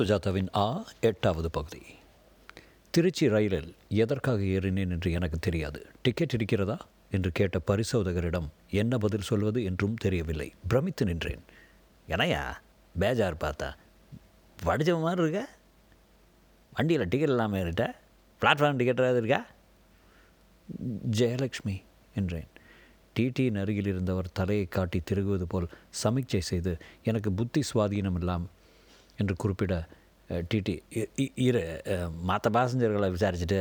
சுஜாதாவின் ஆ எட்டாவது பகுதி. திருச்சி ரயிலில் எதற்காக ஏறினேன் என்று எனக்கு தெரியாது. டிக்கெட் இருக்கிறதா? என்று கேட்ட பரிசோதகரிடம் என்ன பதில் சொல்வது என்றும் தெரியவில்லை. பிரமித்து நின்றேன். என்னையா பேஜார் பார்த்தா. படித்த மாதிரி இருக்க? வண்டியில் டிக்கெட் இல்லாமல் ஏறிட்ட? பிளாட்ஃபார்ம் டிக்கெட் ஏதாவது இருக்கா? ஜெயலக்ஷ்மி என்றேன். டிடியின் அருகில் இருந்தவர் தலையை காட்டி திருகுவது போல் சமிக்சை செய்து எனக்கு புத்தி சுவாதீனம் இல்லாமல் என்று குறிப்பிட டிடி இ- இ- இரு மற்ற பேசஞ்சர்களை விசாரிச்சுட்டு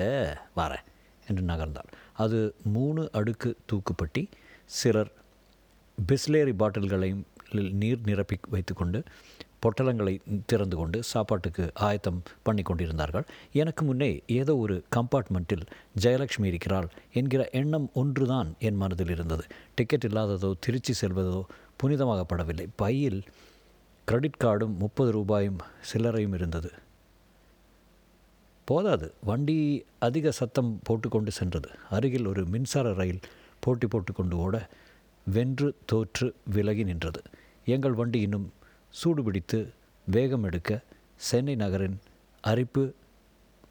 வரேன் என்று நகர்ந்தார். அது மூணு அடுக்கு தூக்குப்பட்டி சிலர் பிஸ்லேரி பாட்டில்களையும் நீர் நிரப்பி வைத்துக்கொண்டு பொட்டலங்களை திறந்து கொண்டு சாப்பாட்டுக்கு ஆயத்தம் பண்ணி கொண்டிருந்தார்கள். எனக்கு முன்னே ஏதோ ஒரு கம்பார்ட்மெண்ட்டில் ஜெயலக்ஷ்மி இருக்கிறாள் என்கிற எண்ணம் ஒன்றுதான் என் மனதில் இருந்தது. டிக்கெட் இல்லாததோ திருச்சி செல்வதோ புனிதமாகப்படவில்லை. பையில் கிரெடிட் கார்டும் முப்பது ரூபாயும் சில்லறையும் இருந்தது. போதாது. வண்டி அதிக சத்தம் போட்டுக்கொண்டு சென்றது. அருகில் ஒரு மின்சார ரயில் போட்டி போட்டுக்கொண்டு ஓட வென்று தோற்று விலகி நின்றது. எங்கள் வண்டி இன்னும் சூடுபிடித்து வேகம் எடுக்க சென்னை நகரின் அரிப்பு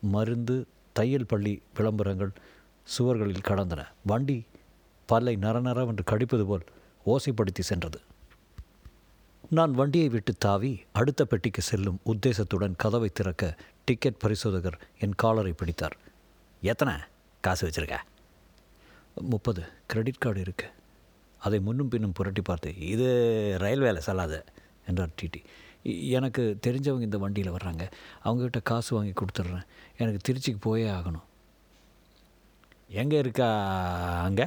மருந்து தையல் பள்ளி விளம்பரங்கள் சுவர்களில் கடந்தன வண்டி பல்லை நரநரவென்று கடிப்பது போல் ஓசைப்படுத்தி சென்றது. நான் வண்டியை விட்டு தாவி அடுத்த பெட்டிக்கு செல்லும் உத்தேசத்துடன் கதவை திறக்க டிக்கெட் பரிசோதகர் என் காலரை பிடித்தார். எத்தனை காசு வச்சுருக்க? முப்பது. கிரெடிட் கார்டு இருக்கு. அதை முன்னும் பின்னும் புரட்டி பார்த்து இது ரயில்வேல செல்லாத என்றார் டிடி எனக்கு தெரிஞ்சவங்க இந்த வண்டியில் வர்றாங்க. அவங்ககிட்ட காசு வாங்கி கொடுத்துட்றேன். எனக்கு திருச்சிக்கு போயே ஆகணும். எங்கே இருக்கா அங்கே?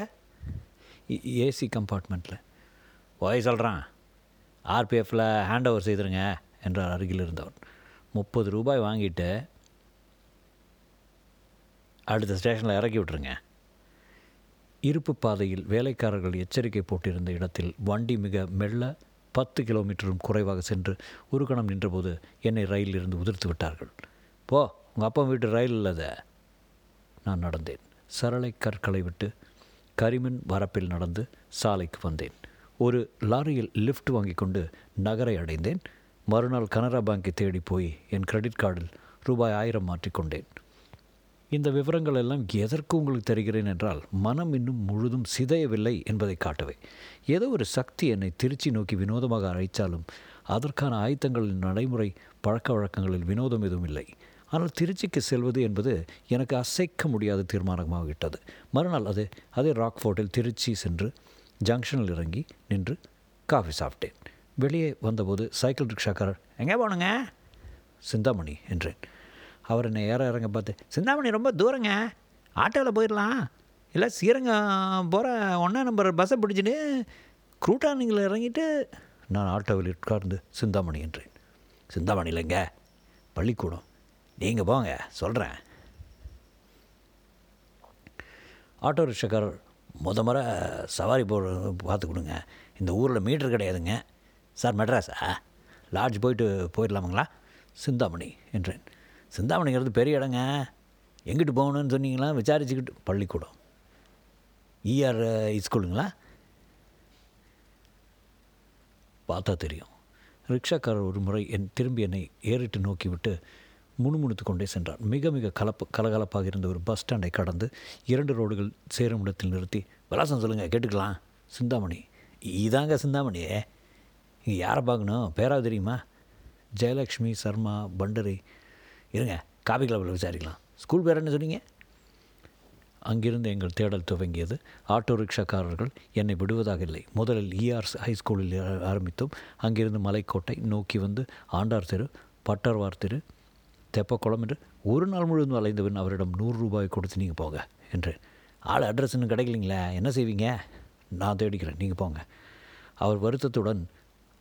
ஏசி கம்பார்ட்மெண்ட்டில் போய் சொல்கிறான் ஆர்பிஎஃப்பில் ஹேண்ட் ஓவர் செய்திருங்க என்றார் அருகில் இருந்தவன். முப்பது ரூபாய் வாங்கிட்டு அடுத்த ஸ்டேஷனில் இறக்கி விட்டுருங்க. இருப்பு பாதையில் வேலைக்காரர்கள் எச்சரிக்கை போட்டிருந்த இடத்தில் வண்டி மிக மெல்ல பத்து கிலோமீட்டரும் குறைவாக சென்று ஒரு கணம் நின்றபோது என்னை ரயிலில் இருந்து உதிர்த்து விட்டார்கள். போ உங்கள் அப்பா வீட்டு ரயில் இல்லாத நான் நடந்தேன். சரளை கற்களை விட்டு கரிமின் வரப்பில் நடந்து சாலைக்கு வந்தேன். ஒரு லாரியில் லிஃப்ட் வாங்கி கொண்டு நகரை அடைந்தேன். மறுநாள் கனரா பேங்கை தேடி போய் என் கிரெடிட் கார்டில் ரூபாய் ஆயிரம் மாற்றிக்கொண்டேன். இந்த விவரங்கள் எல்லாம் எதற்கு உங்களுக்கு தருகிறேன் என்றால் மனம் இன்னும் முழுதும் சிதையவில்லை என்பதை காட்டவே. ஏதோ ஒரு சக்தி என்னை திருச்சி நோக்கி வினோதமாக அழைத்தாலும் அதற்கான ஆயத்தங்களின் நடைமுறை பழக்க வழக்கங்களில் வினோதம் எதுவும் இல்லை. ஆனால் திருச்சிக்கு செல்வது என்பது எனக்கு அசைக்க முடியாத தீர்மானமாகிவிட்டது மறுநாள் அது அதே ராக்ஃபோர்ட்டில் திருச்சி சென்று ஜங்ஷனில் இறங்கி நின்று காஃபி சாப்பிட்டேன். வெளியே வந்தபோது சைக்கிள் ரிக்ஷாக்காரர் எங்கே போனுங்க சிந்தாமணி என்றேன். அவர் என்னை ஏற இறங்க பார்த்து சிந்தாமணி ரொம்ப தூரங்க. ஆட்டோவில் போயிடலாம். இல்லை ஸ்ரீரங்கம் போகிற ஒன்றா நம்பர் பஸ்ஸை பிடிச்சிட்டு குரூட்டானிங்கில் இறங்கிட்டு நான் ஆட்டோவில் உட்கார்ந்து சிந்தாமணி என்றேன். சிந்தாமணி இல்லைங்க. பள்ளிக்கூடம். நீங்கள் போங்க. சொல்கிறேன் ஆட்டோ ரிக்ஷாக்காரர் முத முறை சவாரி போடுறது பார்த்து கொடுங்க. இந்த ஊரில் மீட்டர் கிடையாதுங்க. சார் மெட்ராஸா? லாட்ஜ் போயிட்டு போயிடலாமுங்களா? சிந்தாமணி என்றேன். சிந்தாமணிங்கிறது பெரிய இடங்க. எங்கிட்டு போகணும்னு சொன்னீங்களா? விசாரிச்சுக்கிட்டு பள்ளிக்கூடம். இஆர் ஸ்கூலுங்களா? பார்த்தா தெரியும். ரிக்ஷாக்காரர் ஒரு முறை என் திரும்பி என்னை ஏறிட்டு நோக்கி விட்டு முணுமுணுத்து கொண்டே சென்றார் மிக மிக கலப்பு கலகலப்பாக இருந்த ஒரு பஸ் ஸ்டாண்டை கடந்து இரண்டு ரோடுகள் சேரும் இடத்தில் நிறுத்தி விலாசம் சொல்லுங்கள் கேட்டுக்கலாம். சிந்தாமணி. இதாங்க சிந்தாமணியே. இங்கே யாரை பார்க்கணும்? பேராக தெரியுமா? ஜெயலக்ஷ்மி சர்மா பண்டரி. இருங்க காபி கிளப்பில் விசாரிக்கலாம். ஸ்கூல் பேர் என்ன சொன்னீங்க? அங்கிருந்து எங்கள் தேடல் துவங்கியது. ஆட்டோ ரிக்ஷாக்காரர்கள் என்னை விடுவதாக இல்லை. முதலில் இஆர்ஸ் ஹைஸ்கூலில் ஆ- ஆரம்பித்தோம். அங்கிருந்து மலைக்கோட்டை நோக்கி வந்து ஆண்டார் தெரு பட்டர்வார் தெரு தெப்பக்குளம் என்று ஒரு நாள் முழுவதும் அலைந்தவன் அவரிடம் நூறு ரூபாய் கொடுத்து நீங்கள் போங்க என்று. ஆள் அட்ரஸ் இன்னும் கிடைக்கலிங்களே என்ன செய்வீங்க? நான் தேடிக்கிறேன் நீங்கள் போங்க. அவர் வருத்தத்துடன்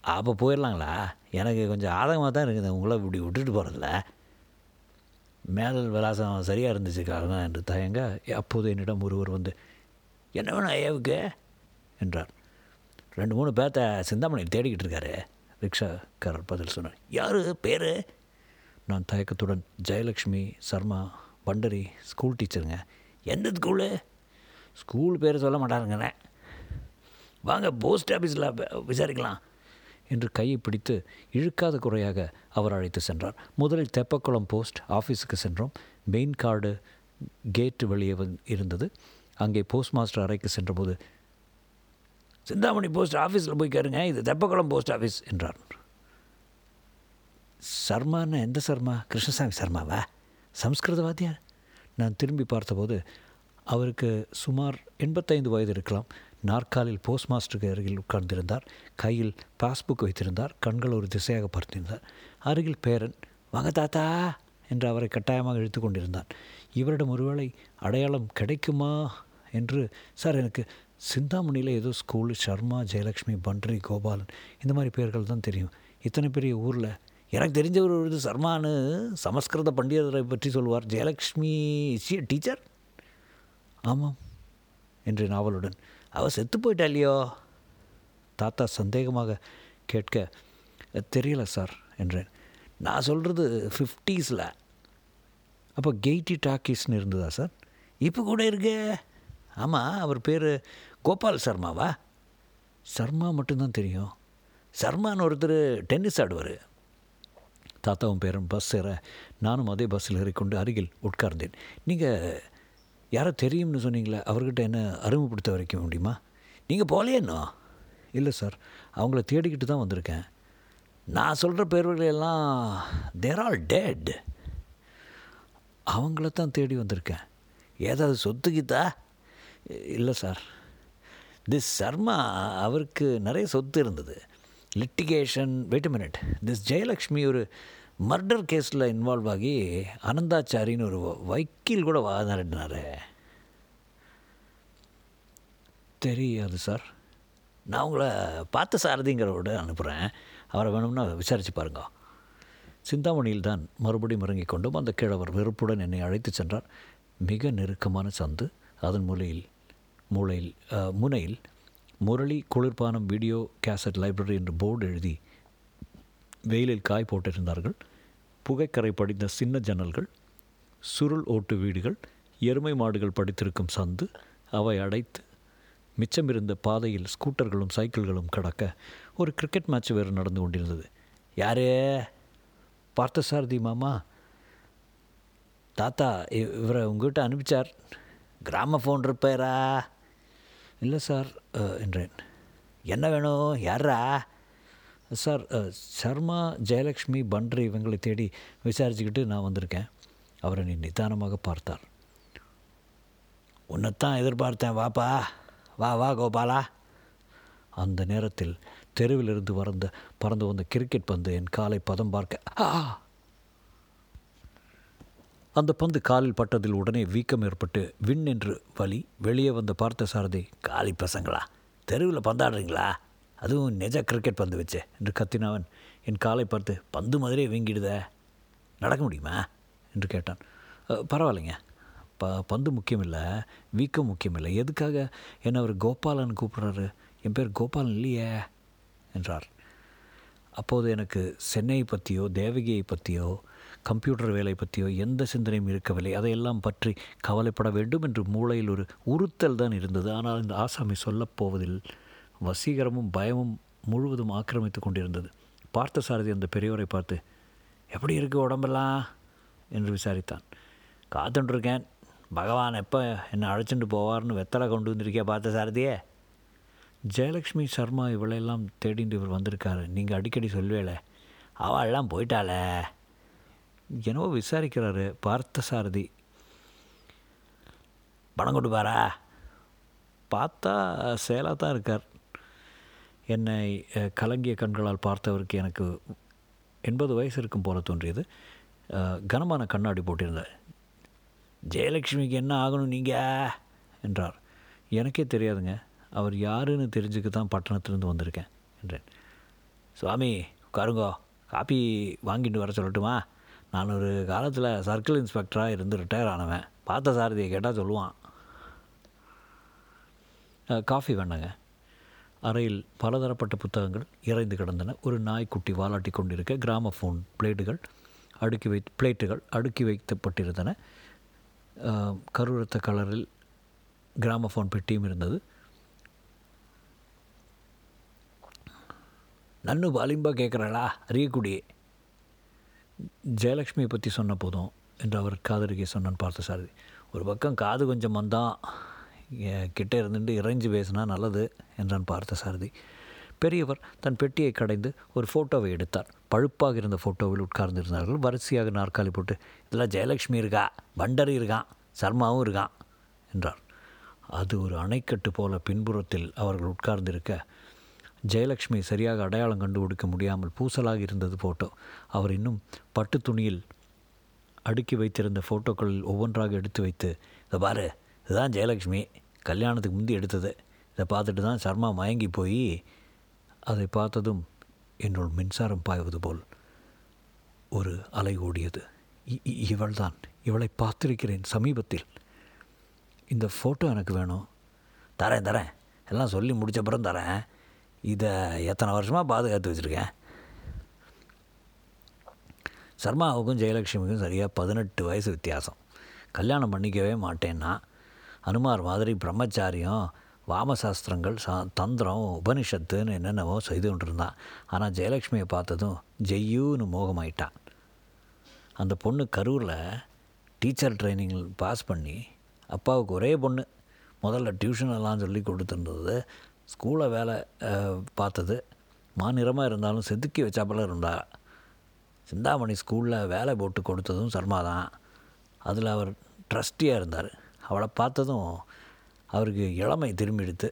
அப்போ போயிடலாங்களா? எனக்கு கொஞ்சம் ஆதகமாக தான் இருக்குது உங்களை இப்படி விட்டுட்டு போகிறதில்ல மேல் விலாசம் சரியாக இருந்துச்சுக்காக என்று தயங்க அப்போது என்னிடம் ஒருவர் வந்து என்ன வேணும் ஐயாவுக்கு? என்றார். ரெண்டு மூணு பேர்த்த சிந்தாமணி தேடிக்கிட்டு இருக்காரு. ரிக்ஷாக்காரர் பதில் சொன்னார் யார்? பேர்? நான் தயக்கத்துடன் ஜெயலக்ஷ்மி சர்மா பண்டரி ஸ்கூல் டீச்சருங்க எந்த ஸ்கூலு ஸ்கூல் பேர் சொல்ல மாட்டாருங்கண்ணே. வாங்க போஸ்ட் ஆஃபீஸில் விசாரிக்கலாம் என்று கையை பிடித்து இழுக்காத குறையாக அவர் அழைத்து சென்றார். முதலில் தெப்பக்குளம் போஸ்ட் ஆஃபீஸுக்கு சென்றோம். மெயின் கார்டு கேட்டு வெளியே இருந்தது. அங்கே போஸ்ட் மாஸ்டர் அறைக்கு சென்றபோது சிந்தாமணி போஸ்ட் ஆஃபீஸில் போய் கேருங்க இது தெப்பக்குளம் போஸ்ட் ஆஃபீஸ் என்றார். சர்மான்னு எந்த சர்மா? கிருஷ்ணசாமி சர்மாவா? சம்ஸ்கிருத வாத்தியார் நான் திரும்பி பார்த்தபோது அவருக்கு சுமார் எண்பத்தைந்து வயது இருக்கலாம். நாற்காலில் போஸ்ட் மாஸ்டருக்கு அருகில் உட்கார்ந்திருந்தார். கையில் பாஸ்புக் வைத்திருந்தார். கண்கள் ஒரு திசையாக பார்த்திருந்தார் அருகில் பேரன் வாங்க தாத்தா என்று அவரை கட்டாயமாக இழுத்து கொண்டிருந்தான். இவரிடம் ஒருவேளை அடையாளம் கிடைக்குமா? என்று சார் எனக்கு சிந்தாமணியில் ஏதோ ஸ்கூல் சர்மா ஜெயலக்ஷ்மி பண்ட்ரி கோபாலன் இந்த மாதிரி பேர்கள் தான் தெரியும். இத்தனை பெரிய ஊரில் எனக்கு தெரிஞ்ச ஒரு இது சர்மான்னு சமஸ்கிருத பண்டிதரை பற்றி சொல்வார். ஜெயலக்ஷ்மி சி டீச்சர் ஆமாம் என்று நாவலுடன். அவள் செத்து போயிட்டா இல்லையோ? தாத்தா சந்தேகமாக கேட்க தெரியல சார் என்றேன். நான் சொல்கிறது ஃபிஃப்டீஸில் அப்போ கெய்டி டாக்கீஸ்னு இருந்ததா சார்? இப்போ கூட இருக்கு. ஆமாம் அவர் பேர் கோபால் சர்மாவா? சர்மா மட்டும்தான் தெரியும். சர்மான்னு ஒருத்தர் டென்னிஸ் ஆடுவார். தாத்தாவும் பேரும் பஸ் ஏற நானும் அதே பஸ்ஸில் ஏறிக்கொண்டு அருகில் உட்கார்ந்தேன். நீங்கள் யாரோ தெரியும்னு சொன்னீங்களே அவர்கிட்ட என்ன அறிமுகப்படுத்த வைக்க முடியுமா? நீங்கள் போகலையேண்ணோ இல்லை சார் அவங்கள தேடிக்கிட்டு தான் வந்திருக்கேன். நான் சொல்கிற பேர்களெல்லாம் தேர் ஆல் டேட் அவங்கள தான் தேடி வந்திருக்கேன். ஏதாவது சொத்துக்கித்தா இல்லை சார் திஸ் சர்மா அவருக்கு நிறைய சொத்து இருந்தது. Litigation wait minute this Jayalakshmi ஒரு மர்டர் கேஸில் இன்வால்வ் ஆகி அனந்தாச்சாரின்னு ஒரு வக்கீல் கூட வாதாடினார். தெரியாது சார் நான் உங்களை பார்த்த சாரதிங்கிறவோட அனுப்புகிறேன் அவரை வேணும்னா விசாரித்து பாருங்க. சிந்தாமணியில் தான் மறுபடியும் இறங்கிக் கொண்டும் அந்த கிழவர் வெறுப்புடன் என்னை அழைத்து சென்றார். மிக நெருக்கமான சந்து. அதன் மூலையில் மூளையில் முனையில் முரளி குளிர்பானம் வீடியோ கேசட் லைப்ரரி என்று போர்டு எழுதி வெயிலில் காய் போட்டிருந்தார்கள். புகைக்கரை படிந்த சின்ன ஜன்னல்கள் சுருள் ஓட்டு வீடுகள் எருமை மாடுகள் படித்திருக்கும் சந்து அவை அடைத்து மிச்சமிருந்த பாதையில் ஸ்கூட்டர்களும் சைக்கிள்களும் கடக்க ஒரு கிரிக்கெட் மேட்ச் வேறு நடந்து கொண்டிருந்தது. யாரே? பார்த்தசாரதி மாமா. தாத்தா இவரை உங்ககிட்ட அனுப்பிச்சார். கிராம ஃபோன் ரிப்பேரா? இல்லை சார் என்றேன். என்ன வேணும்? யாரா சார் சர்மா ஜெயலக்ஷ்மி பண்ட்ரி இவங்களை தேடி விசாரிச்சுக்கிட்டு நான் வந்திருக்கேன். அவரை நீ நிதானமாக பார்த்தார் உன்னைத்தான் எதிர்பார்த்தேன் வாப்பா. வா வா கோபாலா. அந்த நேரத்தில் தெருவிலிருந்து வறந்த பறந்து வந்த கிரிக்கெட் பந்து என் காலை பதம் பார்க்க ஆ அந்த பந்து காலில் பட்டதில் உடனே வீக்கம் ஏற்பட்டு விண் என்று வலி வெளியே வந்த பார்த்த சாரதி காலி பசங்களா தெருவில் பந்தாடுறீங்களா? அதுவும் நிஜ கிரிக்கெட் பந்து வச்சு என்று கத்தினவன் என் காலை பார்த்து பந்து மாதிரியே வீங்கிடுத நடக்க முடியுமா? என்று கேட்டான். பரவாயில்லைங்க. ப பந்து முக்கியமில்லை வீக்கம் முக்கியமில்லை. எதுக்காக என்னை அவர் கோபாலன் கூப்பிட்றாரு? என் பேர் கோபாலன் இல்லையே என்றார். அப்போது எனக்கு சென்னையை பற்றியோ தேவகியை பற்றியோ கம்ப்யூட்டர் வேலை பற்றியோ எந்த சிந்தனையும் இருக்கவில்லை. அதையெல்லாம் பற்றி கவலைப்பட வேண்டும் என்று மூளையில் ஒரு உறுத்தல் தான் இருந்தது. ஆனால் இந்த ஆசாமி சொல்லப்போவதில் வசீகரமும் பயமும் முழுவதும் ஆக்கிரமித்து கொண்டிருந்தது. பார்த்த சாரதி அந்த பெரியவரை பார்த்து எப்படி இருக்குது உடம்பெல்லாம்? என்று விசாரித்தான். காத்துட்டுருக்கேன் பகவான் எப்போ என்னை அழைச்சிட்டு போவார்னு வெத்தலை கொண்டு வந்திருக்கியா பார்த்த சாரதியே ஜெயலக்ஷ்மி சர்மா இவளையெல்லாம் தேடிட்டு இவர் வந்திருக்காரு. நீங்கள் அடிக்கடி சொல்வேல அவள்லாம் போயிட்டாளே. என்னவோ விசாரிக்கிறாரு பார்த்த சாரதி பணம் கொண்டு பாரா பார்த்தா சேலாக தான் இருக்கார். என்னை கலங்கிய கண்களால் பார்த்தவருக்கு எனக்கு எண்பது வயசு இருக்கும் போல தோன்றியது. கனமான கண்ணாடி போட்டிருந்தார். ஜெயலக்ஷ்மிக்கு என்ன ஆகணும் நீங்கள் என்றார். எனக்கே தெரியாதுங்க. அவர் யாருன்னு தெரிஞ்சுக்க தான் பட்டணத்துலேருந்து வந்திருக்கேன் என்றேன். சுவாமி உட்காருங்கோ. காப்பி வாங்கிட்டு வர சொல்லட்டுமா? நான் ஒரு காலத்தில் சர்க்கிள் இன்ஸ்பெக்டராக இருந்து ரிட்டையர் ஆனவன். பார்த்த சாரதியை கேட்டால் சொல்லுவான். காஃபி வேண்டாங்க. அறையில் பலதரப்பட்ட புத்தகங்கள் இறைந்து கிடந்தன. ஒரு நாய்க்குட்டி வாலாட்டி கொண்டிருக்க கிராம ஃபோன் பிளேட்டுகள் அடுக்கி வை பிளேட்டுகள் அடுக்கி வைக்கப்பட்டிருந்தன. கருரத்த கலரில் கிராம ஃபோன் பெட்டியும் இருந்தது. நன்னு பாலிம்பா கேட்குறாளா அறியக்கூடிய. ஜெயலக்ஷ்மியை பற்றி சொன்ன போதும் என்று அவர் காதருகே சொன்னான் பார்த்த சாரதி ஒரு பக்கம் காது கொஞ்சம் வந்தான் கிட்டே இருந்துட்டு இறைஞ்சு பேசினா நல்லது என்றான் பார்த்த சாரதி பெரியவர் தன் பெட்டியை கடைந்து ஒரு ஃபோட்டோவை எடுத்தார். பழுப்பாக இருந்த ஃபோட்டோவில் உட்கார்ந்திருந்தார்கள். வரிசையாக நாற்காலி போட்டு இதில் ஜெயலக்ஷ்மி இருக்கா? பண்டரி இருக்கான் சர்மாவும் இருக்கான் என்றார். அது ஒரு அணைக்கட்டு போல பின்புறத்தில் அவர்கள் உட்கார்ந்திருக்க ஜெயலக்ஷ்மி சரியாக அடையாளம் கண்டுபிடிக்க முடியாமல் பூசலாக இருந்தது ஃபோட்டோ அவர் இன்னும் பட்டு துணியில் அடுக்கி வைத்திருந்த ஃபோட்டோக்களில் ஒவ்வொன்றாக எடுத்து வைத்து இதை பாரு இதுதான் ஜெயலக்ஷ்மி. கல்யாணத்துக்கு முந்தி எடுத்தது. இதை பார்த்துட்டு தான் சர்மா மயங்கி போய் அதை பார்த்ததும் என்னுள் மின்சாரம் பாய்வது போல் ஒரு அலை ஓடியது. இவள்தான். இவளை பார்த்திருக்கிறேன் சமீபத்தில். இந்த ஃபோட்டோ எனக்கு வேணும். தரேன் தரேன். எல்லாம் சொல்லி முடித்த அப்புறம் தரேன். இதை எத்தனை வருஷமாக பாதுகாத்து வச்சுருக்கேன்? சர்மாவுக்கும் ஜெயலக்ஷ்மிக்கும் சரியாக பதினெட்டு வயசு வித்தியாசம். கல்யாணம் பண்ணிக்கவே மாட்டேன்னா அனுமார் மாதிரி பிரம்மச்சாரியம் வாமசாஸ்திரங்கள் சா தந்திரம் உபனிஷத்துன்னு என்னென்னவோ செய்து கொண்டிருந்தான். ஆனால் ஜெயலக்ஷ்மியை பார்த்ததும் ஜெய்யூன்னு மோகமாயிட்டான். அந்த பொண்ணு கரூரில் டீச்சர் ட்ரைனிங் பாஸ் பண்ணி அப்பாவுக்கு ஒரே பொண்ணு. முதல்ல டியூஷன் எல்லாம் சொல்லி கொடுத்துருந்தது ஸ்கூலில் வேலை பார்த்தது. மாநிறமாக இருந்தாலும் செதுக்கி வச்சாப்பில் இருந்தா. சிந்தாமணி ஸ்கூலில் வேலை போட்டு கொடுத்ததும் சர்மா தான். அதில் அவர் ட்ரஸ்டியாக இருந்தார். அவளை பார்த்ததும் அவருக்கு இளமை திரும்பி எடுத்து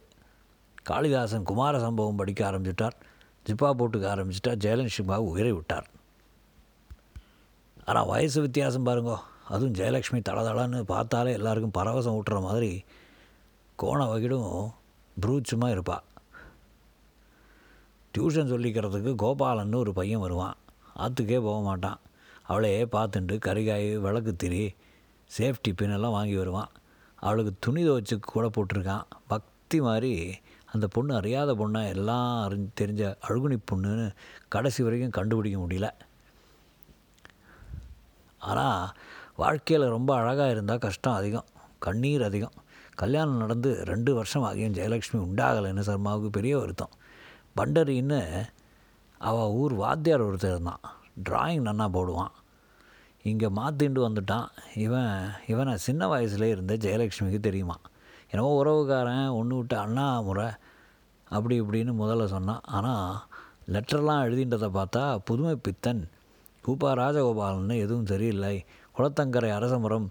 காளிதாசன் குமார சம்பவம் படிக்க ஆரம்பிச்சிட்டார். ஜிப்பா போட்டுக்க ஆரம்பிச்சிட்டா. ஜெயலட்சுமிபாக உயிரை விட்டார். ஆனால் வயசு வித்தியாசம் பாருங்கோ. அதுவும் ஜெயலக்ஷ்மி தளதளன்னு பார்த்தாலே எல்லாருக்கும் பரவசம் ஊட்டுற மாதிரி கோண வகிடும் ப்ரூச்சுமாக இருப்பாள் டியூஷன் சொல்லிக்கிறதுக்கு கோபாலன்னு ஒரு பையன் வருவான். ஆற்றுக்கே போக மாட்டான். அவளையே பார்த்துட்டு கறிகாய் விளக்கு திரி சேஃப்டி பின்னெல்லாம் வாங்கி வருவான். அவளுக்கு துணி துவச்சு கூட போட்டிருக்கான். பக்தி மாதிரி அந்த பொண்ணு அறியாத பொண்ணை எல்லாம் அறிஞ் தெரிஞ்ச அழுகுனி பொண்ணுன்னு கடைசி வரைக்கும் கண்டுபிடிக்க முடியல. ஆனால் வாழ்க்கையில் ரொம்ப அழகாக இருந்தால் கஷ்டம் அதிகம். கண்ணீர் அதிகம். கல்யாணம் நடந்து ரெண்டு வருஷம் ஆகியும் ஜெயலக்ஷ்மி உண்டாகலைன்னு சர்மாவுக்கு பெரிய வருத்தம். பண்டரின்னு அவள் ஊர் வாத்தியார் ஒருத்தர் இருந்தான். ட்ராயிங் நன்னா போடுவான். இங்கே மாற்றிண்டு வந்துட்டான். இவன் இவனை சின்ன வயசுலேயே இருந்த ஜெயலக்ஷ்மிக்கு தெரியுமா என்னவோ உறவுக்காரன் ஒன்று விட்டு அண்ணா முறை அப்படி இப்படின்னு முதல்ல சொன்னான். ஆனால் லெட்டர்லாம் எழுதின்றதை பார்த்தா புதுமை பித்தன் கூப்பா ராஜகோபாலன்னு எதுவும் சரியில்லை. குளத்தங்கரை அரசமரம்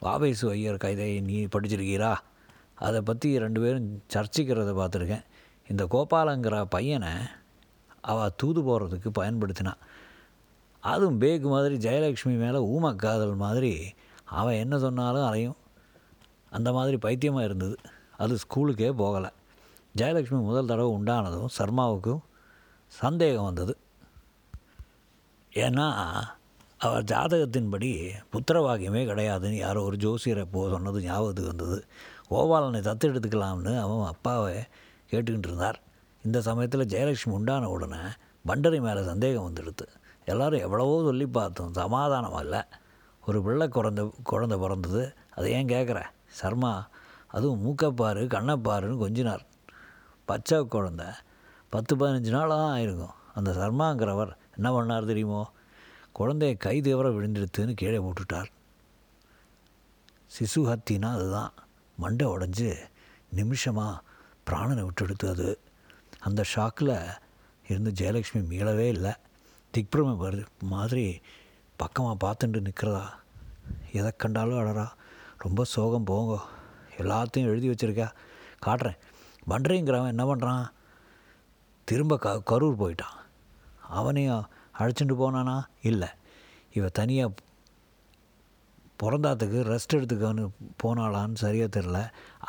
வாபேசு ஐயர் கைதை நீ படிச்சிருக்கீரா? அதை பற்றி ரெண்டு பேரும் சர்ச்சிக்கிறத பார்த்துருக்கேன் இந்த கோபாலங்கிற பையனை அவள் தூது போகிறதுக்கு பயன்படுத்தினான் அதுவும் பேக் மாதிரி ஜெயலக்ஷ்மி மேலே ஊம காதல் மாதிரி அவன் என்ன சொன்னாலும் அலையும் அந்த மாதிரி பைத்தியமாக இருந்தது. அது ஸ்கூலுக்கே போகலை. ஜெயலக்ஷ்மி முதல் தடவை உண்டானதும் சர்மாவுக்கும் சந்தேகம் வந்தது. ஏன்னா அவர் ஜாதகத்தின்படி புத்திரவாகியமே கிடையாதுன்னு யாரோ ஒரு ஜோசியரை போ சொன்னது ஞாபகத்துக்கு வந்தது. கோபாலனை தத்தெடுத்துக்கலாம்னு அவன் அப்பாவை கேட்டுக்கிட்டு இருந்தார். இந்த சமயத்தில் ஜெயலக்ஷ்மி உண்டான உடனே பண்டரி மேலே சந்தேகம் வந்துடுது. எல்லோரும் எவ்வளவோ சொல்லி பார்த்தோம். சமாதானம் இல்லை ஒரு பிள்ளை குழந்த குழந்த பிறந்தது. அதை ஏன் கேட்குற சர்மா அதுவும் மூக்கப்பாரு கண்ணப்பாருன்னு கொஞ்சினார். பச்சை குழந்த. பத்து பதினஞ்சு நாளாக ஆயிருக்கும். அந்த சர்மாங்கிறவர் என்ன பண்ணார் தெரியுமோ? குழந்தைய கை தேவர விழுந்துடுத்துன்னு கீழே போட்டுட்டார். சிசு ஹத்தினா அதுதான். மண்டை உடஞ்சி நிமிஷமாக பிராணனை விட்டுடுத்து அது அந்த ஷாக்கில் இருந்து ஜெயலக்ஷ்மி மீளவே இல்லை. திக்பிரம மாதிரி பக்கமாக பார்த்துட்டு நிற்கிறதா? எதை கண்டாலும் அழறா ரொம்ப சோகம் போங்க. எல்லாத்தையும் எழுதி வச்சுருக்கா. காட்டுறேன். பண்றேங்கிறவன் என்ன பண்ணுறான் திரும்ப க கரூர் போயிட்டான். அவனையும் அழைச்சிட்டு போனானா? இல்லை. இவள் தனியாக பிறந்தாத்துக்கு ரெஸ்ட் எடுத்துக்கான்னு போனாளான்னு சரியாக தெரில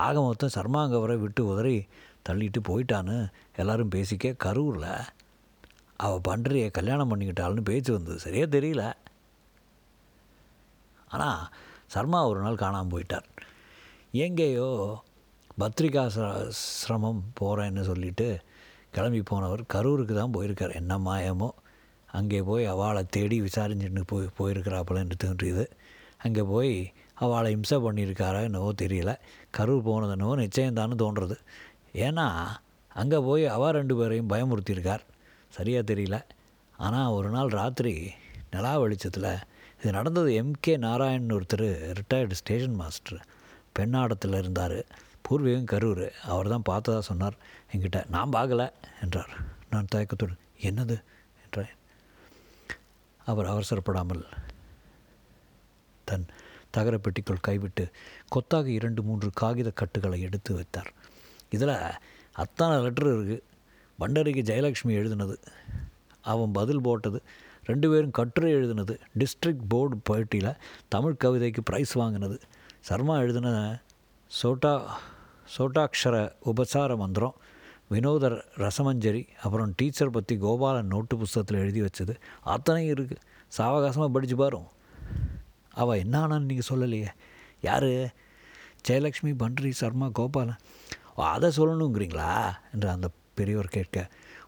ஆக மொத்தம் சர்மாங்கவரை விட்டு உதறி தள்ளிட்டு போயிட்டான்னு எல்லோரும் பேசிக்க கரூரில். அவள் பண்டறியை கல்யாணம் பண்ணிக்கிட்டாள்னு பேச்சு வந்தது. சரியாக தெரியல. ஆனால் சர்மா ஒரு நாள் காணாமல் போயிட்டார். எங்கேயோ பத்ரிகா சிரமம் போகிறேன்னு சொல்லிட்டு கிளம்பி போனவர் கரூருக்கு தான் போயிருக்கார். என்ன மாயமோ அங்கே போய் அவளை தேடி விசாரிச்சுட்டு போய் போயிருக்கிறாப்புலன்னு தோன்றியது. அங்கே போய் அவளை இம்சை பண்ணியிருக்காரா என்னவோ தெரியல. கரூர் போனது என்னவோ நிச்சயம்தான்னு தோன்றுறது. ஏன்னா அங்கே போய் அவ ரெண்டு பேரையும் பயமுறுத்தியிருக்கார். சரியாக தெரியல. ஆனால் ஒரு நாள் ராத்திரி நிலா வெளிச்சத்தில் இது நடந்தது எம்கே நாராயணன் ஒருத்தர் ரிட்டையர்டு ஸ்டேஷன் மாஸ்டர் பெண்ணாடத்தில் இருந்தார். பூர்வீகம் கரூர். அவர் தான் பார்த்ததா சொன்னார். என்கிட்ட நான் பார்க்கல என்றார். நான் தயக்கத்துடன் என்னது? அவர் அவசரப்படாமல் தன் தகரப்பெட்டிக்குள் கைவிட்டு கொத்தாக இரண்டு மூன்று காகித கட்டுகளை எடுத்து வைத்தார். இதில் அத்தான லெட்டர் இருக்குது பண்டரிக்கு ஜெயலக்ஷ்மி எழுதினது. அவன் பதில் போட்டது. ரெண்டு பேரும் கட்டுரை எழுதினது. டிஸ்ட்ரிக்ட் போர்டு போட்டியில் தமிழ் கவிதைக்கு ப்ரைஸ் வாங்கினது. சர்மா எழுதின சோட்டா சோட்டாக்ஷர உபசார மந்திரம். வினோதர் ரசமஞ்சரி அப்புறம் டீச்சர் பற்றி கோபாலன் நோட்டு புஸ்தகத்தில் எழுதி வச்சது அத்தனையும் இருக்குது சாவகாசமாக படித்து பாரும் அவள் என்ன ஆனான்னு நீங்கள் சொல்லலையே. யார்? ஜெயலக்ஷ்மி பன்றி சர்மா கோபாலன் அதை சொல்லணுங்கிறீங்களா? என்று அந்த பெரியவர் கேட்க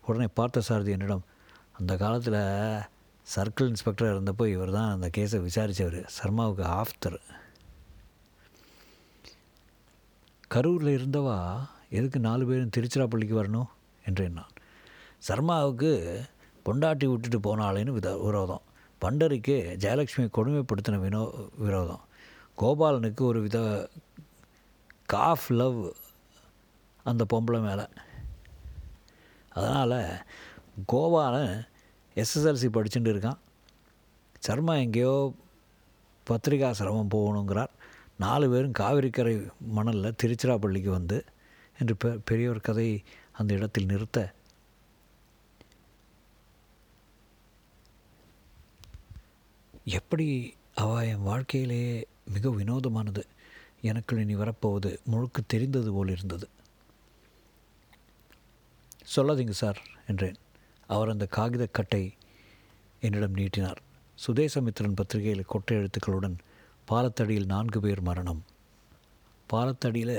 உடனே பார்த்த சாரதி என்னிடம் அந்த காலத்தில் சர்க்கிள் இன்ஸ்பெக்டர் இருந்தப்போ இவர் தான் அந்த கேஸை விசாரித்தவர் சர்மாவுக்கு ஆஃப்தர். கரூரில் இருந்தவா எதுக்கு நாலு பேரும் திருச்சிராப்பள்ளிக்கு வரணும்? என்றேன் நான். சர்மாவுக்கு பொண்டாட்டி விட்டுட்டு போனாலேன்னு வித விரோதம். பண்டரிக்கு ஜெயலக்ஷ்மி கொடுமைப்படுத்தின வினோ விரோதம். கோபாலனுக்கு ஒரு வித காஃப் லவ் அந்த பொம்பளை மேலே. அதனால் கோபாலன் எஸ்எஸ்எல்சி படிச்சுட்டு இருக்கான். சர்மா எங்கேயோ பத்திரிகா சிரமம் போகணுங்கிறார். நாலு பேரும் காவிரிக்கரை மணலில் திருச்சிராப்பள்ளிக்கு வந்து என்று பெ பெரியவர் கதை அந்த இடத்தில் நிறுத்த. எப்படி அவ என் வாழ்க்கையிலேயே மிக வினோதமானது. எனக்குள் இனி வரப்போவது முழுக்க தெரிந்தது போல் இருந்தது. சொல்லாதீங்க சார் என்றேன். அவர் அந்த காகித கட்டை என்னிடம் நீட்டினார். சுதேசமித்திரன் பத்திரிகையில் கொட்டை எழுத்துக்களுடன் பாலத்தடியில் நான்கு பேர் மரணம். பாலத்தடியில்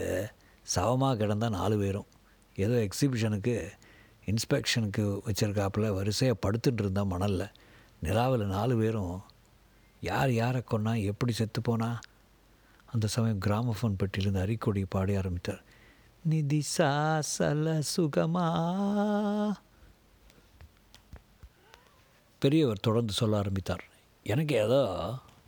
சவமாக கிடந்தால் நாலு பேரும். ஏதோ எக்ஸிபிஷனுக்கு இன்ஸ்பெக்ஷனுக்கு வச்சுருக்காப்பில் வரிசையாக படுத்துட்டு இருந்தால் மணலில். நிலாவில் நாலு பேரும் யார் யாரை கொன்னா எப்படி செத்து போனா? அந்த சமயம் கிராமஃபோன் பெட்டியிலிருந்து அரிக்கொடி பாடி ஆரம்பித்தார். நிதி சாசல சுகமா? பெரியவர் தொடர்ந்து சொல்ல ஆரம்பித்தார். எனக்கு ஏதோ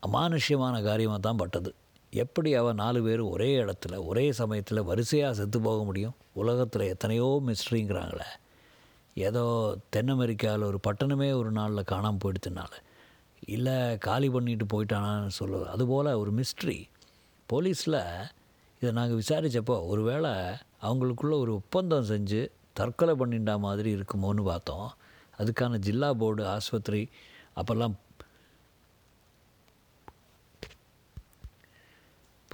அமானுஷ்யமான காரியமாக தான் பட்டது. எப்படி அவள் நாலு பேர் ஒரே இடத்துல ஒரே சமயத்தில் வரிசையாக செத்து போக முடியும்? உலகத்தில் எத்தனையோ மிஸ்ட்ரிங்கிறாங்களே ஏதோ தென் அமெரிக்காவில் ஒரு பட்டணமே ஒரு நாளில் காணாமல் போயிடுத்துனால இல்லை காலி பண்ணிட்டு போயிட்டானான்னு சொல்லுவது அதுபோல் ஒரு மிஸ்ட்ரி போலீஸில் இதை நாங்கள் விசாரித்தப்போ ஒரு வேளை அவங்களுக்குள்ள ஒரு ஒப்பந்தம் செஞ்சு தற்கொலை பண்ணிட்டா மாதிரி இருக்குமோன்னு பார்த்தோம். அதுக்கான ஜில்லா போர்டு ஆஸ்பத்திரி அப்போல்லாம்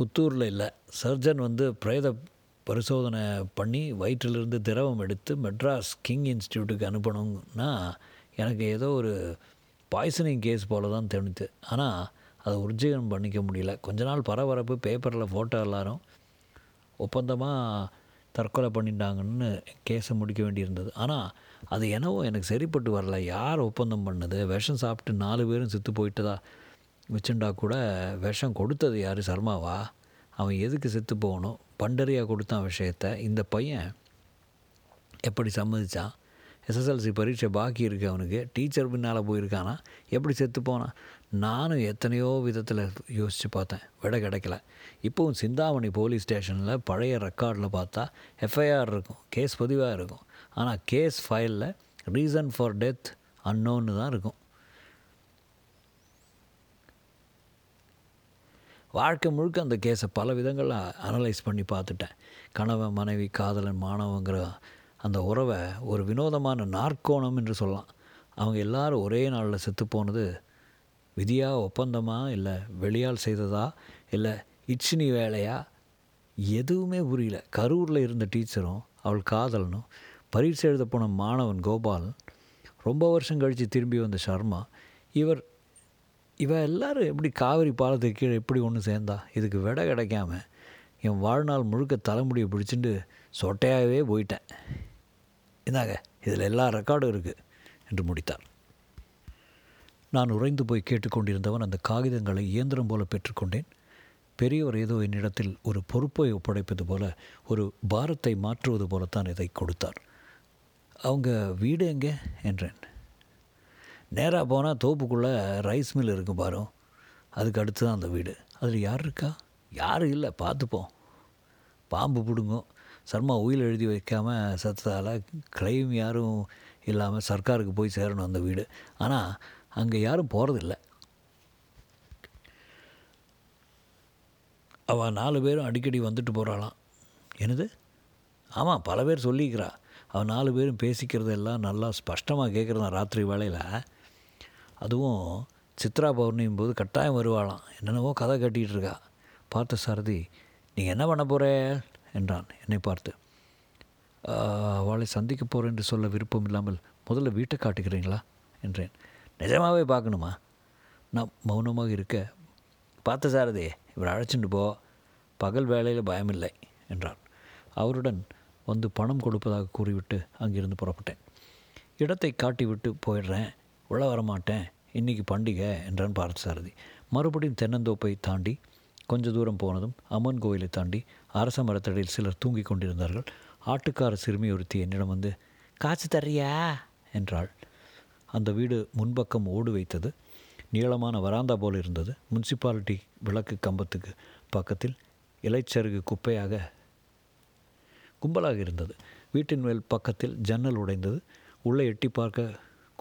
புத்தூரில் இல்லை. சர்ஜன் வந்து பிரேத பரிசோதனை பண்ணி வயிற்றிலிருந்து திரவம் எடுத்து மெட்ராஸ் கிங் இன்ஸ்டியூட்டுக்கு அனுப்பணும்னா எனக்கு ஏதோ ஒரு பாய்சனிங் கேஸ் போல தான் தோணுது. ஆனால் அதை உர்ஜீகம் பண்ணிக்க முடியல. கொஞ்ச நாள் பரபரப்பு பேப்பரில் ஃபோட்டோ எல்லாரும் ஒப்பந்தமாக தற்கொலை பண்ணிட்டாங்கன்னு கேஸை முடிக்க வேண்டியிருந்தது. ஆனால் அது என்னவோ எனக்கு சரிப்பட்டு வரல. யார் ஒப்பந்தம் பண்ணுது? விஷம் சாப்பிட்டு நாலு பேரும் செத்து போயிட்டதா? வச்சுண்டா கூட விஷம் கொடுத்தது யார் சர்மாவா? அவன் எதுக்கு செத்து போகணும்? பண்டறியாக கொடுத்தான் விஷயத்த. இந்த பையன் எப்படி சம்மதிச்சான்? எஸ்எஸ்எல்சி பரீட்சை பாக்கி இருக்கு அவனுக்கு. டீச்சர் பின்னால் போயிருக்கானா? எப்படி செத்து போனான்? நானும் எத்தனையோ விதத்தில் யோசித்து பார்த்தேன். விட கிடைக்கல. இப்போவும் சிந்தாமணி போலீஸ் ஸ்டேஷனில் பழைய ரெக்கார்டில் பார்த்தா எஃப்ஐஆர் இருக்கும். கேஸ் பதிவாக இருக்கும். ஆனால் கேஸ் ஃபைலில் ரீசன் ஃபார் டெத் அன்னோன்னு தான் இருக்கும். வாழ்க்கை முழுக்க அந்த கேஸை பல விதங்களில் அனலைஸ் பண்ணி பார்த்துட்டேன். கணவன் மனைவி காதலன் மாணவங்கிற அந்த உறவை ஒரு வினோதமான நாற்கோணம் என்று சொல்லலாம். அவங்க எல்லாரும் ஒரே நாளில் செத்து போனது விதியாக ஒப்பந்தமா இல்லை வெளியால் செய்ததா இல்லை இச்சினி வேலையா? எதுவுமே புரியல. கரூரில் இருந்த டீச்சரும் அவள் காதலனும் பரீட்சை எழுத போன மாணவன் கோபால் ரொம்ப வருஷம் கழித்து திரும்பி வந்த சர்மா இவர் இவ எல்லாரும் எப்படி காவிரி பாலத்துக்கு கீழே எப்படி ஒன்று சேர்ந்தா? இதுக்கு விடை கிடைக்காம என் வாழ்நாள் முழுக்க தலைமுடியை பிடிச்சிட்டு சொட்டையாகவே போயிட்டேன். இந்தாங்க இதில் எல்லா ரெக்கார்டும் இருக்குது என்று முடித்தார். நான் உறைந்து போய் கேட்டுக்கொண்டிருந்தவன் அந்த காகிதங்களை இயந்திரம் போல பெற்றுக்கொண்டேன். பெரியவர் ஏதோ என்னிடத்தில் ஒரு பொறுப்பை ஒப்படைப்பது போல ஒரு பாரத்தை மாற்றுவது போலத்தான் இதை கொடுத்தார். அவங்க வீடு எங்கே? என்றேன். நேராக போனால் தோப்புக்குள்ளே ரைஸ் மில் இருக்கும் பாரு. அதுக்கு அடுத்து தான் அந்த வீடு. அதில் யார் இருக்கா? யாரும் இல்லை. பார்த்துப்போம். பாம்பு பிடுங்கும். சர்மா உயில் எழுதி வைக்காமல் சத்ததால் கிளைம் யாரும் இல்லாமல் சர்க்காருக்கு போய் சேரணும் அந்த வீடு. ஆனால் அங்கே யாரும் போகிறதில்ல அவள் நாலு பேரும் அடிக்கடி வந்துட்டு போகிறாளாம் என்னது? ஆமாம் பல பேர் சொல்லிக்கிறா அவன் நாலு பேரும் பேசிக்கிறதெல்லாம் நல்லா ஸ்பஷ்டமாக கேட்குறதான் ராத்திரி வேலையில் அதுவும் சித்ரா பௌர்ணமி போது கட்டாயம் வருவாளாம். என்னென்னவோ கதை கட்டிகிட்டு இருக்கா. பார்த்த சாரதி நீங்கள் என்ன பண்ண போகிற என்றான். என்னை பார்த்து அவளை சந்திக்க போகிறேன் என்று சொல்ல விருப்பம் இல்லாமல் முதல்ல வீட்டை காட்டுகிறீங்களா? என்றேன். நிஜமாகவே பார்க்கணுமா? நான் மௌனமாக இருக்க. பார்த்த சாரதி இவர் அழைச்சிட்டு போ. பகல் வேலையில் பயமில்லை என்றான். அவருடன் வந்து பணம் கொடுப்பதாக கூறிவிட்டு அங்கிருந்து புறப்பட்டேன். இடத்தை காட்டிவிட்டு போயிடுறேன். உள்ள வரமாட்டேன் இன்றைக்கி பண்டிகை என்றான் பார்த்தசாரதி மறுபடியும் தென்னந்தோப்பை தாண்டி கொஞ்ச தூரம் போனதும் அம்மன் கோயிலை தாண்டி அரச மரத்தடியில் சிலர் தூங்கிக் கொண்டிருந்தார்கள். ஆட்டுக்கார சிறுமி ஒருத்தி என்னிடம் வந்து காசு தர்றியா? என்றாள். அந்த வீடு முன்பக்கம் ஓடு வைத்தது. நீளமான வராந்தா போல் இருந்தது. முன்சிபாலிட்டி விளக்கு கம்பத்துக்கு பக்கத்தில் இலைச்சருகு குப்பையாக கும்பலாக இருந்தது. வீட்டின் மேல் பக்கத்தில் ஜன்னல் உடைந்தது. உள்ளே எட்டி பார்க்க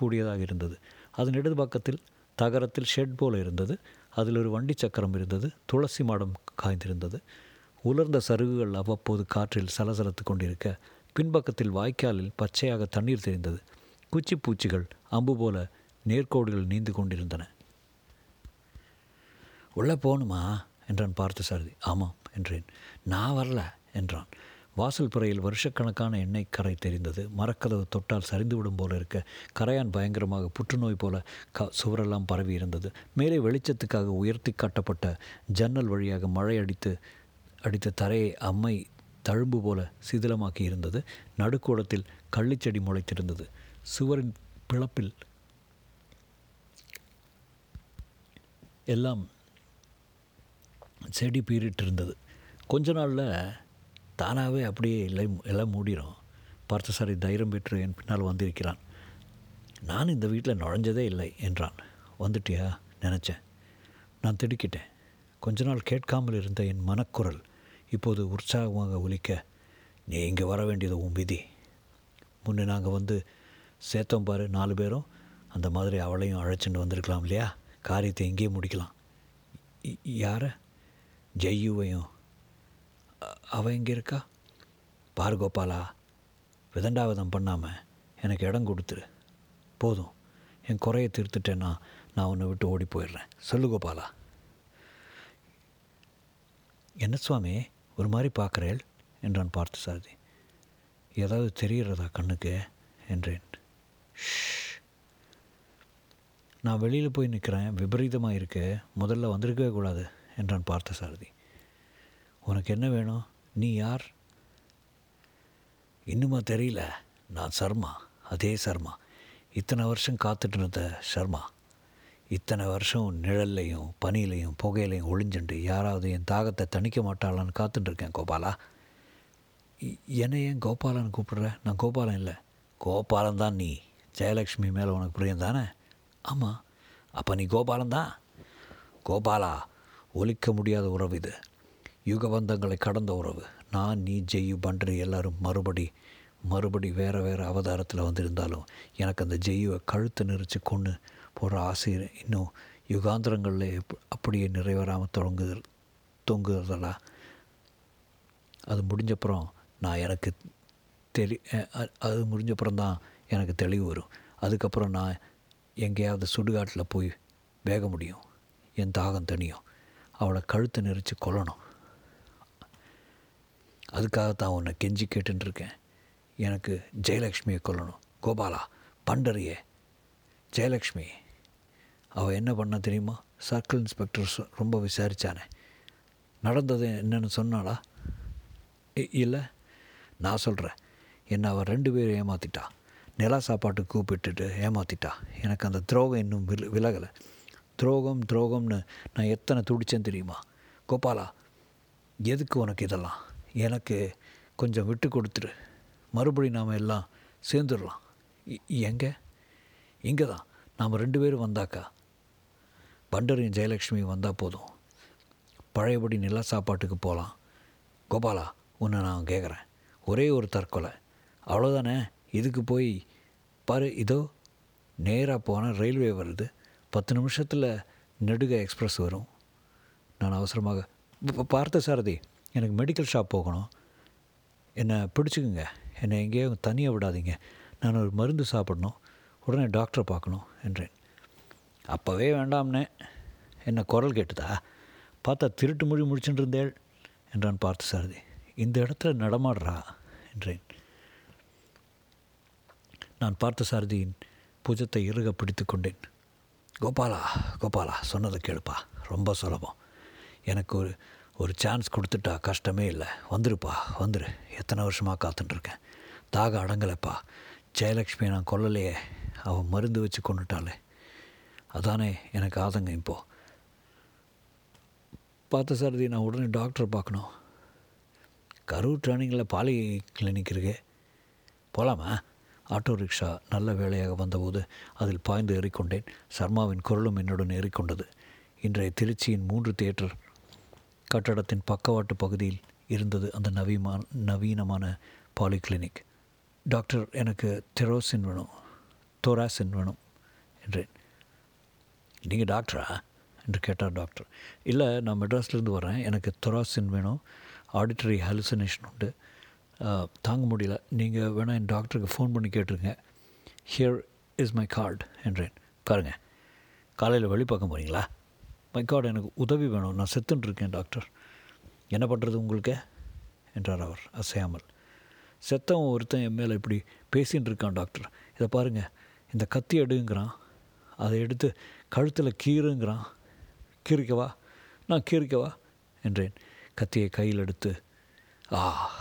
கூடியதாக இருந்தது. அதன் இடது பக்கத்தில் தகரத்தில் ஷெட் போல இருந்தது. அதில் ஒரு வண்டி சக்கரம் இருந்தது. துளசி மாடம் காய்ந்திருந்தது. உலர்ந்த சருகுகள் அவ்வப்போது காற்றில் சலசலத்து கொண்டிருக்க பின்பக்கத்தில் வாய்க்காலில் பச்சையாக தண்ணீர் தெரிந்தது. குச்சி பூச்சிகள் அம்பு போல நேர்கோடுகள் நீந்து கொண்டிருந்தன. உள்ளே போகணுமா? என்றான் பார்த்த சாரதி ஆமாம் என்றேன். நான் வரல என்றான். வாசல் புறையில் வருஷக்கணக்கான எண்ணெய் கரை தெரிந்தது. மரக்கதவு தொட்டால் சரிந்துவிடும் போல இருக்க கரையான் பயங்கரமாக புற்றுநோய் போல க சுவரெல்லாம் பரவி இருந்தது. மேலே வெளிச்சத்துக்காக உயர்த்தி காட்டப்பட்ட ஜன்னல் வழியாக மழை அடித்து அடித்த தரையை அம்மை தழும்பு போல சிதிலமாக்கி இருந்தது. நடுக்கூடத்தில் கள்ளிச்செடி முளைத்திருந்தது. சுவரின் பிளப்பில் எல்லாம் செடி பீறிட்டு இருந்தது கொஞ்ச நாளில் தானாகவே அப்படியே இல்லை எல்லாம் மூடிடும் பார்த்தசாரி தைரியம் பெற்று என் பின்னால் வந்திருக்கிறான். நான் இந்த வீட்டில் நுழைஞ்சதே இல்லை என்றான். வந்துட்டியா? நினச்சேன். நான் திடுக்கிட்டேன். கொஞ்ச நாள் கேட்காமல் இருந்த என் மனக்குரல் இப்போது உற்சாகமாக ஒலிக்க நீ இங்கே வர வேண்டியது உன் விதி. முன்னே நாங்கள் வந்து சேர்த்தோம் பாரு நாலு பேரும். அந்த மாதிரி அவளையும் அழைச்சிட்டு வந்திருக்கலாம் இல்லையா? காரியத்தை இங்கேயே முடிக்கலாம். யாரை? ஜெய்யுவையும் அவள் எங்கே இருக்கா? பார் கோபாலா விதண்டாவதம் பண்ணாமல் எனக்கு இடம் கொடுத்துரு. போதும். என் குறையை தீர்த்துட்டேன்னா நான் உன்னை விட்டு ஓடி போயிடுறேன். சொல்லு கோபாலா. என்ன சுவாமி ஒரு மாதிரி பார்க்குறேள்? என்றான் பார்த்து சாரதி ஏதாவது தெரிகிறதா கண்ணுக்கு? என்றேன். நான் வெளியில் போய் நிற்கிறேன் விபரீதமாக இருக்கு முதல்ல வந்திருக்கவே கூடாது என்றான் பார்த்த சாரதி உனக்கு என்ன வேணும்? நீ யார்? இன்னுமா தெரியல. நான் சர்மா. அதே சர்மா. இத்தனை வருஷம் காத்துட்டு இருந்த சர்மா. இத்தனை வருஷம் நிழல்லையும் பனியிலையும் புகையிலையும் ஒளிஞ்சுண்டு யாராவது என் தாகத்தை தணிக்க மாட்டாளான்னு காத்துட்ருக்கேன் கோபாலா. என்னை ஏன் கோபாலன் கூப்பிடுற? நான் கோபாலன் இல்லை. கோபாலன் தான் நீ. ஜெயலக்ஷ்மி மேலே உனக்கு புரியும் தானே? ஆமாம் அப்போ நீ கோபாலன் தான்? கோபாலா ஒழிக்க முடியாத உறவு இது. யுகபந்தங்களை கடந்த உறவு. நான் நீ ஜெய்யு பண்றி எல்லாரும் மறுபடி மறுபடி வேறு வேறு அவதாரத்தில் வந்திருந்தாலும் எனக்கு அந்த ஜெய்யுவை கழுத்தை நெரிச்சு கொண்டு போகிற ஆசை இன்னும் யுகாந்திரங்களில் அப்படியே நிறைவேறாமல் தொடங்கு தொங்குறதா அது முடிஞ்சப்புறம் நான் எனக்கு தெளி அது முடிஞ்சப்புறம் தான் எனக்கு தெளிவு வரும். அதுக்கப்புறம் நான் எங்கேயாவது சுடுகாட்டில் போய் வேக முடியும். என் தாகம் தனியும் அவளை கழுத்தை நெரிச்சு கொல்லணும். அதுக்காக தான் உன்னை கெஞ்சி கேட்டுருக்கேன் எனக்கு ஜெயலக்ஷ்மியை கொல்லணும். கோபாலா பண்டரியே. ஜெயலக்ஷ்மி அவள் என்ன பண்ண தெரியுமா? சர்க்கிள் இன்ஸ்பெக்டர் ரொம்ப விசாரித்தானே நடந்தது என்னென்னு சொன்னாளா? இல்லை. நான் சொல்கிறேன் என்னை அவள் ரெண்டு பேரும் ஏமாற்றிட்டா நிலா சாப்பாட்டுக்கு கூப்பிட்டுட்டு ஏமாற்றிட்டா எனக்கு அந்த துரோகம் இன்னும் வில் விலகலை. துரோகம் துரோகம்னு நான் எத்தனை துடித்தேன் தெரியுமா? கோபாலா எதுக்கு உனக்கு இதெல்லாம்? எனக்கு கொஞ்சம் விட்டு கொடுத்துரு. மறுபடி நாம் எல்லாம் சேர்ந்துடலாம். இ- எங்கே? இங்கே தான் நாம் ரெண்டு பேரும் வந்தாக்கா? பண்டரின் ஜெயலக்ஷ்மியும் வந்தால் போதும். பழையபடி நில சாப்பாட்டுக்கு போகலாம் கோபாலா உன்னை நான் கேட்குறேன் ஒரே ஒரு தற்கொலை. அவ்வளோதானே இதுக்கு போய் பாரு இதோ நேராக போனால் ரயில்வே வருது. பத்து நிமிஷத்தில் நெடுக எக்ஸ்ப்ரெஸ் வரும். நான் அவசரமாக பார்த்த சாரதி எனக்கு மெடிக்கல் ஷாப் போகணும். என்னை பிடிச்சிக்குங்க. என்னை எங்கேயும் தனியாக விடாதீங்க. நான் ஒரு மருந்து சாப்பிடணும். உடனே டாக்டரை பார்க்கணும் என்றேன். அப்போவே வேண்டாம்னே. என்னை குரல் கேட்டுதா? பார்த்தா திருட்டு மொழி முடிச்சுட்டு இருந்தேள் என்றான் பார்த்த சாரதி இந்த இடத்துல நடமாடுறா என்றேன். நான் பார்த்த சாரதியின் புஜத்தை இறுக பிடித்து கொண்டேன். கோபாலா கோபாலா சொன்னதை கேளுப்பா. ரொம்ப சுலபம். எனக்கு ஒரு ஒரு சான்ஸ் கொடுத்துட்டா கஷ்டமே இல்லை. வந்துருப்பா வந்துரு. எத்தனை வருஷமாக காத்துட்ருக்கேன் தாக அடங்கலைப்பா. ஜெயலக்ஷ்மியை நான் கொல்லலையே. அவன் மருந்து வச்சு கொண்டுட்டாளே அதானே எனக்கு ஆதங்கம் இப்போது பார்த்த சாரதி நான் உடனே டாக்டரை பார்க்கணும். கரூர் ட்ரைனிங்கில் பாலி கிளினிக் இருக்கே. போகலாமா ஆட்டோ ரிக்ஷா நல்ல வேலையாக வந்தபோது அதில் பாய்ந்து ஏறிக்கொண்டேன். சர்மாவின் குரலும் என்னுடன் ஏறிக்கொண்டது. இன்றைய திருச்சியின் மூன்று தியேட்டர் கட்டடத்தின் பக்கவாட்டு பகுதியில் இருந்தது அந்த நவீமான நவீனமான பாலிகிளினிக். டாக்டர் எனக்கு தெரோசின் வேணும் தோராசின் வேணும் என்றேன். நீங்கள் டாக்டரா? என்று கேட்டார் டாக்டர். இல்லை நான் மெட்ராஸ்லேருந்து வரேன். எனக்கு தொராசின் வேணும் ஆடிட்டரி ஹாலுசினேஷன் உண்டு. தாங்க முடியல. நீங்கள் வேணால் என் டாக்டருக்கு ஃபோன் பண்ணி கேட்டுருங்க. ஹியர் இஸ் மை கார்டு என்றேன். பாருங்கள் காலையில் வெளிப்பக்கம் போகிறீங்களா மை எனக்கு உதவி வேணும். நான் செத்துன்னு இருக்கேன் டாக்டர் என்ன பண்ணுறது உங்களுக்கு? என்றார் அவர் அசையாமல். செத்தவன் ஒருத்தன் என் மேலே இப்படி பேசின்னு இருக்கான் டாக்டர் இதை பாருங்கள் இந்த கத்தி எடுங்கிறான். அதை எடுத்து கழுத்தில் கீறுங்கிறான். கீரிக்கவா நான் கீரிக்கவா என்றேன். கத்தியை கையில் எடுத்து ஆ